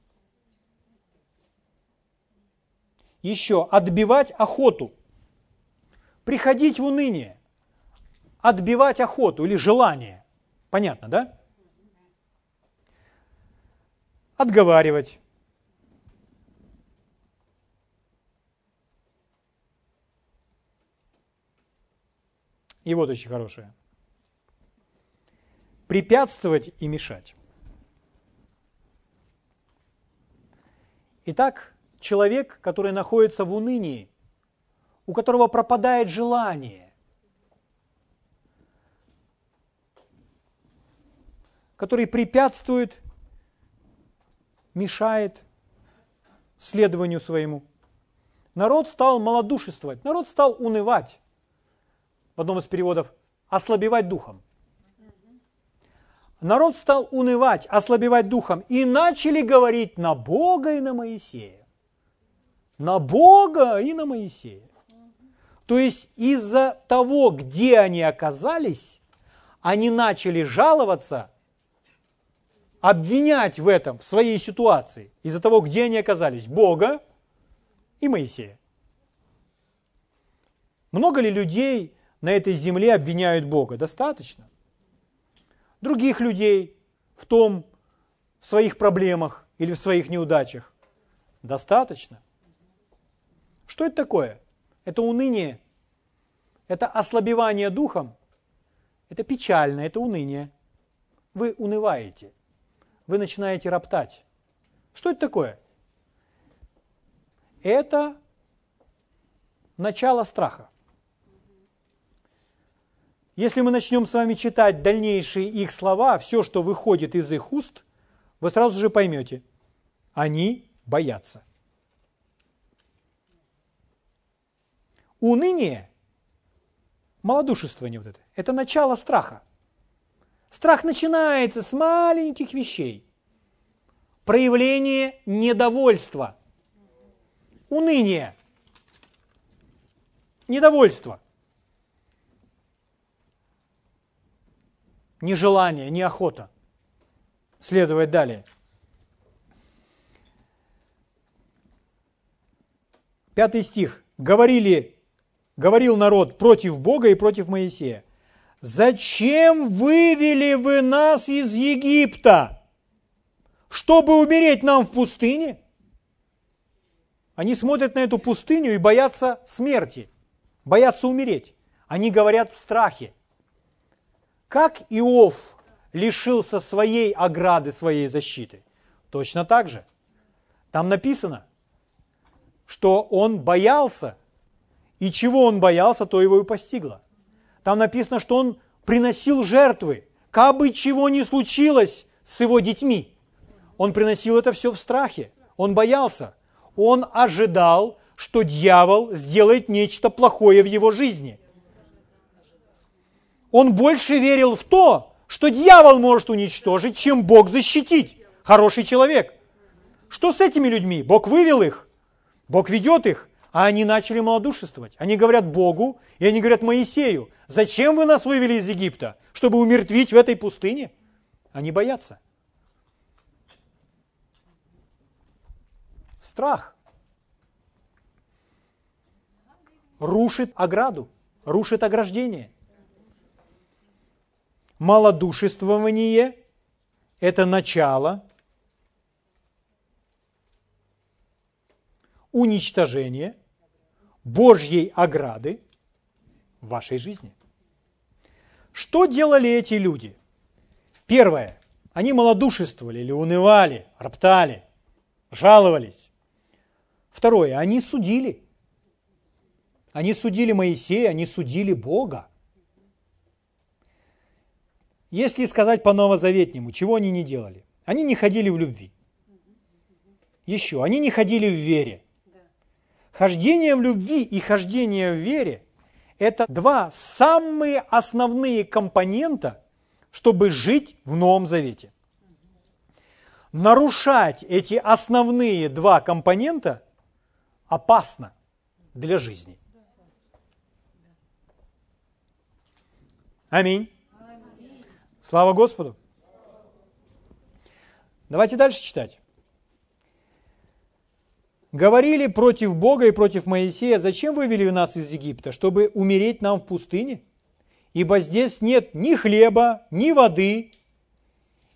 Еще отбивать охоту. Приходить в уныние. Отбивать охоту или желание. Понятно, да? Отговаривать. И вот очень хорошее. Препятствовать и мешать. Итак, человек, который находится в унынии, у которого пропадает желание, который препятствует, мешает следованию своему. Народ стал малодушествовать, народ стал унывать. В одном из переводов ослабевать духом. Народ стал унывать, ослабевать духом и начали говорить на Бога и на Моисея на Бога и на Моисея. То есть из-за того, где они оказались, они начали жаловаться, обвинять в этом, в своей ситуации, из-за того, где они оказались, Бога и Моисея. Много ли людей на этой земле обвиняют Бога? Достаточно. Других людей в том, в своих проблемах или в своих неудачах? Достаточно. Что это такое? Это уныние, это ослабевание духом, это печально, это уныние. Вы унываете, вы начинаете роптать. Что это такое? Это начало страха. Если мы начнем с вами читать дальнейшие их слова, все, что выходит из их уст, вы сразу же поймете, они боятся. Уныние, малодушествование вот это, это начало страха. Страх начинается с маленьких вещей. Проявление недовольства. Уныние. Недовольство. Нежелание, неохота. Следовать далее. Пятый стих. Говорили говорил народ против Бога и против Моисея. «Зачем вывели вы нас из Египта? Чтобы умереть нам в пустыне?» Они смотрят на эту пустыню и боятся смерти, боятся умереть. Они говорят в страхе. Как Иов лишился своей ограды, своей защиты? Точно так же. Там написано, что он боялся и чего он боялся, то его и постигло. Там написано, что он приносил жертвы, как бы чего ни случилось с его детьми. Он приносил это все в страхе. Он боялся. Он ожидал, что дьявол сделает нечто плохое в его жизни. Он больше верил в то, что дьявол может уничтожить, чем Бог защитить. Хороший человек. Что с этими людьми? Бог вывел их. Бог ведет их. А они начали малодушествовать. Они говорят Богу, и они говорят Моисею, зачем вы нас вывели из Египта? Чтобы умертвить в этой пустыне? Они боятся. Страх рушит ограду, рушит ограждение. Малодушествование – это начало уничтожения Божьей ограды в вашей жизни. Что делали эти люди? Первое. Они малодушествовали или унывали, роптали, жаловались. Второе. Они судили. Они судили Моисея, они судили Бога. Если сказать по новозаветнему, чего они не делали? Они не ходили в любви. Еще, они не ходили в вере. Хождение в любви и хождение в вере – Это два самые основные компонента, чтобы жить в Новом Завете. Нарушать эти основные два компонента опасно для жизни. Аминь. Слава Господу. Давайте дальше читать. Говорили против Бога и против Моисея, зачем вывели нас из Египта, чтобы умереть нам в пустыне? Ибо здесь нет ни хлеба, ни воды,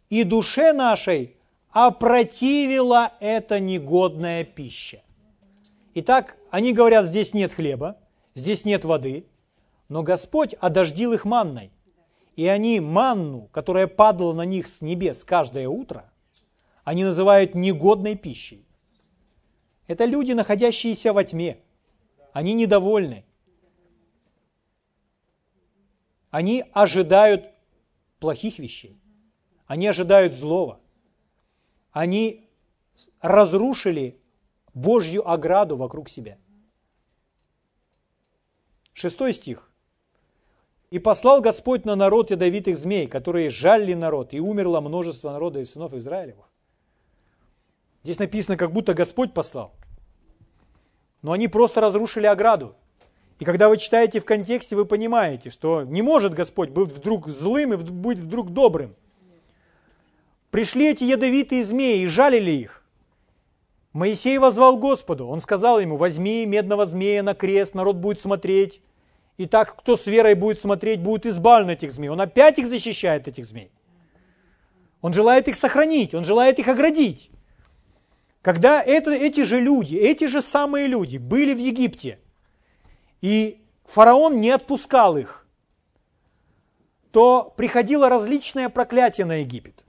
и душе нашей опротивила эта негодная пища. Итак, они говорят, здесь нет хлеба, здесь нет воды, но Господь одождил их манной. И они манну, которая падала на них с небес каждое утро, они называют негодной пищей. Это люди, находящиеся во тьме. Они недовольны. Они ожидают плохих вещей. Они ожидают злого. Они разрушили Божью ограду вокруг себя. Шестой стих. «И послал Господь на народ ядовитых змей, которые жалили народ, и умерло множество народа и сынов Израилевых. Здесь написано, как будто Господь послал. Но они просто разрушили ограду. И когда вы читаете в контексте, вы понимаете, что не может Господь быть вдруг злым и быть вдруг добрым. Пришли эти ядовитые змеи и жалили их. Моисей возвал Господу. Он сказал ему, возьми медного змея на крест, народ будет смотреть. И так, кто с верой будет смотреть, будет избавлен от этих змей. Он опять их защищает, этих змей. Он желает их сохранить, он желает их оградить. Когда это, эти же люди, эти же самые люди были в Египте, и фараон не отпускал их, то приходило различное проклятие на Египет.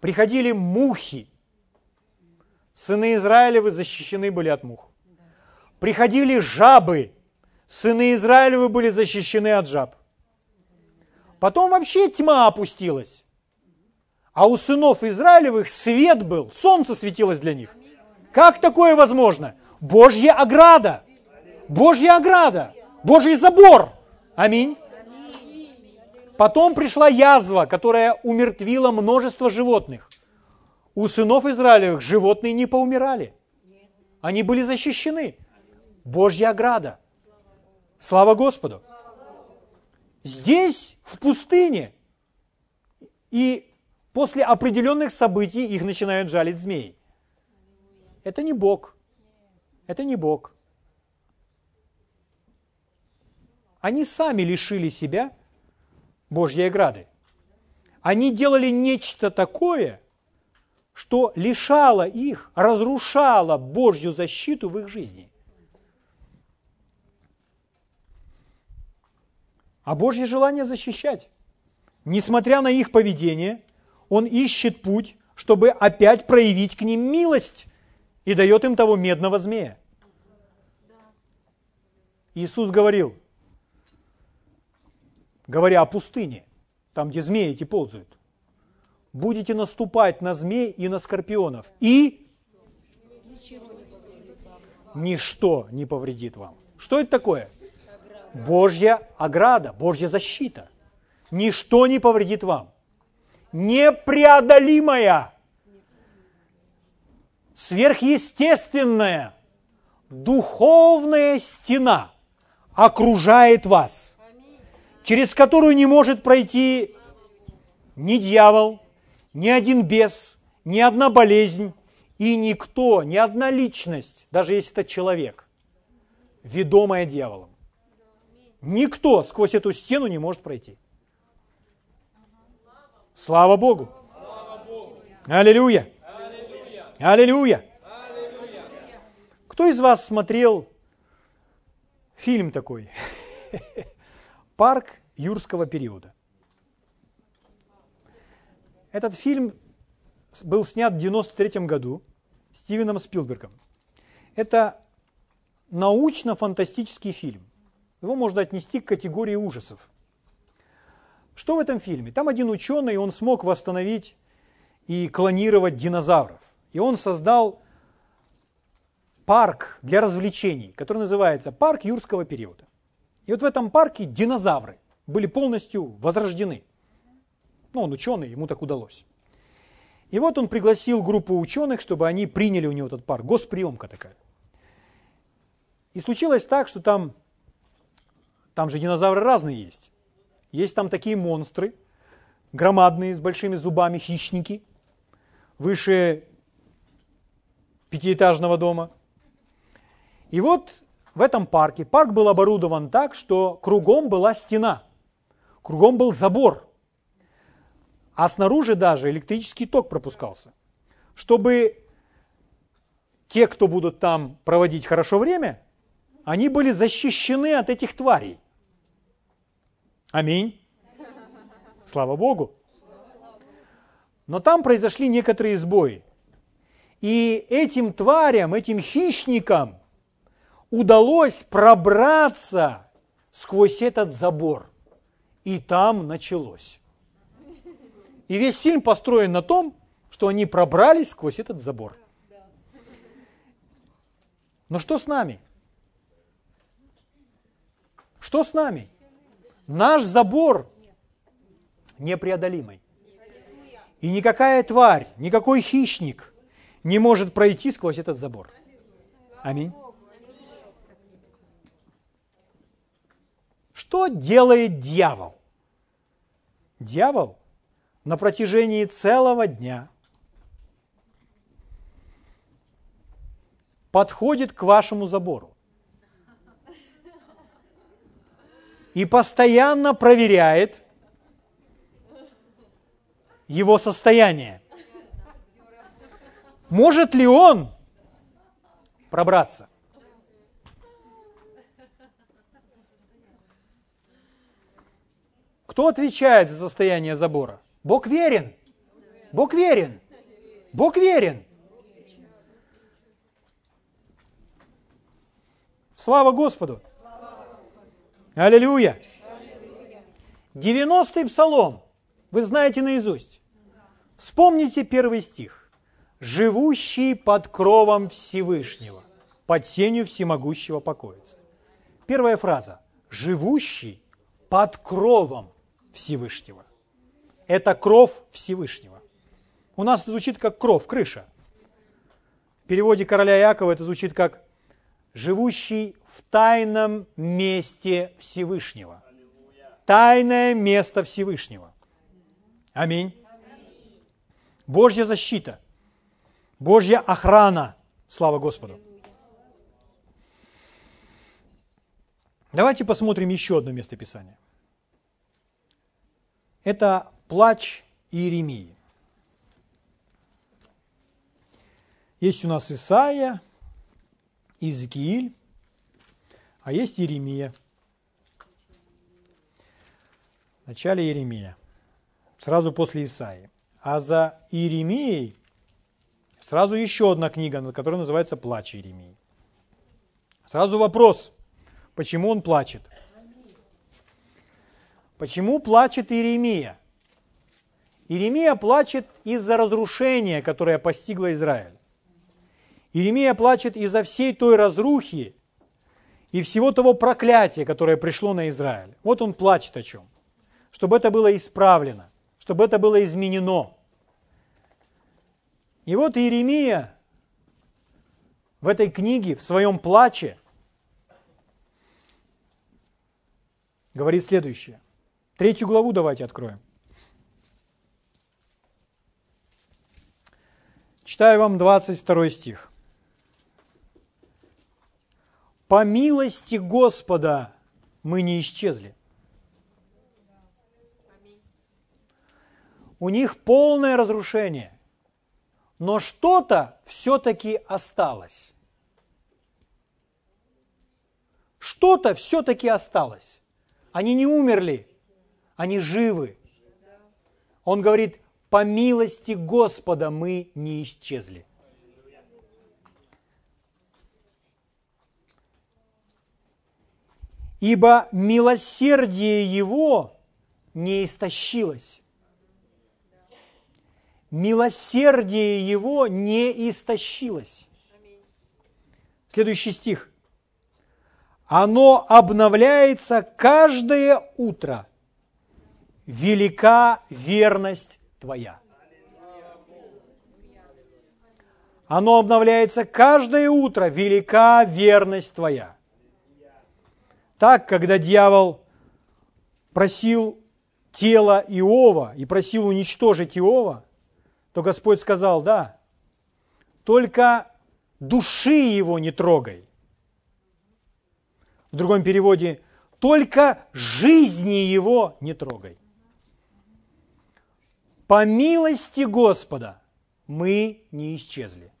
Приходили мухи. Сыны Израилевы защищены были от мух. Приходили жабы. Сыны Израилевы были защищены от жаб. Потом вообще тьма опустилась. А у сынов Израилевых свет был, солнце светилось для них. Как такое возможно? Божья ограда. Божья ограда. Божий забор. Аминь. Потом пришла язва, которая умертвила множество животных. У сынов Израилевых животные не поумирали. Они были защищены. Божья ограда. Слава Господу. Здесь, в пустыне, и После определенных событий их начинают жалить змеи. Это не Бог. Это не Бог. Они сами лишили себя Божьей ограды. Они делали нечто такое, что лишало их, разрушало Божью защиту в их жизни. А Божье желание защищать. Несмотря на их поведение, он ищет путь, чтобы опять проявить к ним милость и дает им того медного змея. Иисус говорил, говоря о пустыне, там, где змеи эти ползают, будете наступать на змей и на скорпионов, и ничто не повредит вам. Что это такое? Божья ограда, Божья защита. Ничто не повредит вам непреодолимая, сверхъестественная, духовная стена окружает вас, через которую не может пройти ни дьявол, ни один бес, ни одна болезнь и никто, ни одна личность, даже если это человек, ведомая дьяволом. Никто сквозь эту стену не может пройти. Слава Богу! Аллилуйя! Аллилуйя! Кто из вас смотрел фильм такой? Парк юрского периода. Этот фильм был снят в 93 году Стивеном Спилбергом. Это научно-фантастический фильм. Его можно отнести к категории ужасов. Что в этом фильме? Там один ученый, он смог восстановить и клонировать динозавров. И он создал парк для развлечений, который называется «Парк юрского периода». И вот в этом парке динозавры были полностью возрождены. Ну, он ученый, ему так удалось. И вот он пригласил группу ученых, чтобы они приняли у него этот парк. Госприемка такая. И случилось так, что там, там же динозавры разные есть. Есть там такие монстры, громадные, с большими зубами, хищники, выше пятиэтажного дома. И вот в этом парке, парк был оборудован так, что кругом была стена, кругом был забор, а снаружи даже электрический ток пропускался, чтобы те, кто будут там проводить хорошо время, они были защищены от этих тварей. Аминь. Слава Богу. Но там произошли некоторые сбои. И этим тварям, этим хищникам удалось пробраться сквозь этот забор. И там началось. И весь фильм построен на том, что они пробрались сквозь этот забор. Но что с нами? Что с нами? Наш забор непреодолимый. И никакая тварь, никакой хищник не может пройти сквозь этот забор. Аминь. Что делает дьявол? Дьявол на протяжении целого дня подходит к вашему забору и постоянно проверяет его состояние. Может ли он пробраться? Кто отвечает за состояние забора? Бог верен. Бог верен. Бог верен. Слава Господу! Аллилуйя! 90-й псалом. Вы знаете наизусть. Вспомните первый стих. «Живущий под кровом Всевышнего, под сенью всемогущего покоится». Первая фраза. «Живущий под кровом Всевышнего». Это кровь Всевышнего. У нас звучит как кровь, крыша. В переводе короля Якова это звучит как живущий в тайном месте Всевышнего. Тайное место Всевышнего. Аминь. Божья защита, Божья охрана. Слава Господу. Давайте посмотрим еще одно местописание. Это плач Иеремии. Есть у нас Исаия, Иезекииль, а есть Иеремия. В начале Иеремия, сразу после Исаии. А за Иеремией сразу еще одна книга, которая называется «Плач Иеремии». Сразу вопрос, почему он плачет? Почему плачет Иеремия? Иеремия плачет из-за разрушения, которое постигло Израиль. Иеремия плачет из-за всей той разрухи и всего того проклятия, которое пришло на Израиль. Вот он плачет о чем. Чтобы это было исправлено, чтобы это было изменено. И вот Иеремия в этой книге, в своем плаче, говорит следующее. Третью главу давайте откроем. Читаю вам 22 стих. По милости Господа мы не исчезли. У них полное разрушение, но что-то все-таки осталось. Что-то все-таки осталось. Они не умерли, они живы. Он говорит, по милости Господа мы не исчезли. Ибо милосердие Его не истощилось. Милосердие Его не истощилось. Следующий стих. Оно обновляется каждое утро. Велика верность Твоя. Оно обновляется каждое утро. Велика верность Твоя. Так, когда дьявол просил тело Иова и просил уничтожить Иова, то Господь сказал, да, только души его не трогай. В другом переводе, только жизни его не трогай. По милости Господа мы не исчезли.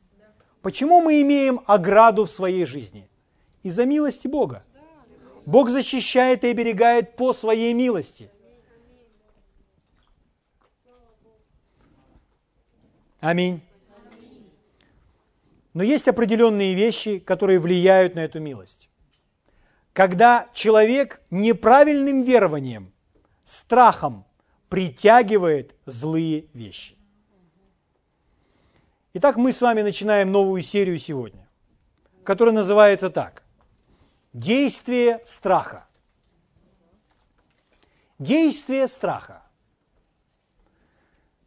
Почему мы имеем ограду в своей жизни? Из-за милости Бога. Бог защищает и оберегает по своей милости. Аминь. Но есть определенные вещи, которые влияют на эту милость. Когда человек неправильным верованием, страхом притягивает злые вещи. Итак, мы с вами начинаем новую серию сегодня, которая называется так. Действие страха. Действие страха.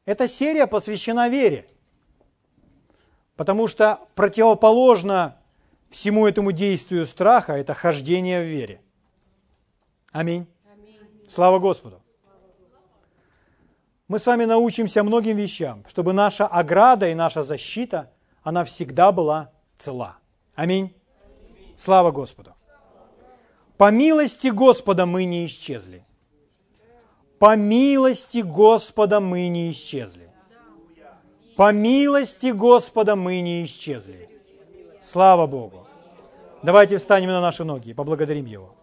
Эта серия посвящена вере, потому что противоположно всему этому действию страха – это хождение в вере. Аминь. Аминь. Слава Господу. Мы с вами научимся многим вещам, чтобы наша ограда и наша защита, она всегда была цела. Аминь. Аминь. Слава Господу. По милости Господа мы не исчезли. По милости Господа мы не исчезли. По милости Господа мы не исчезли. Слава Богу. Давайте встанем на наши ноги и поблагодарим Его.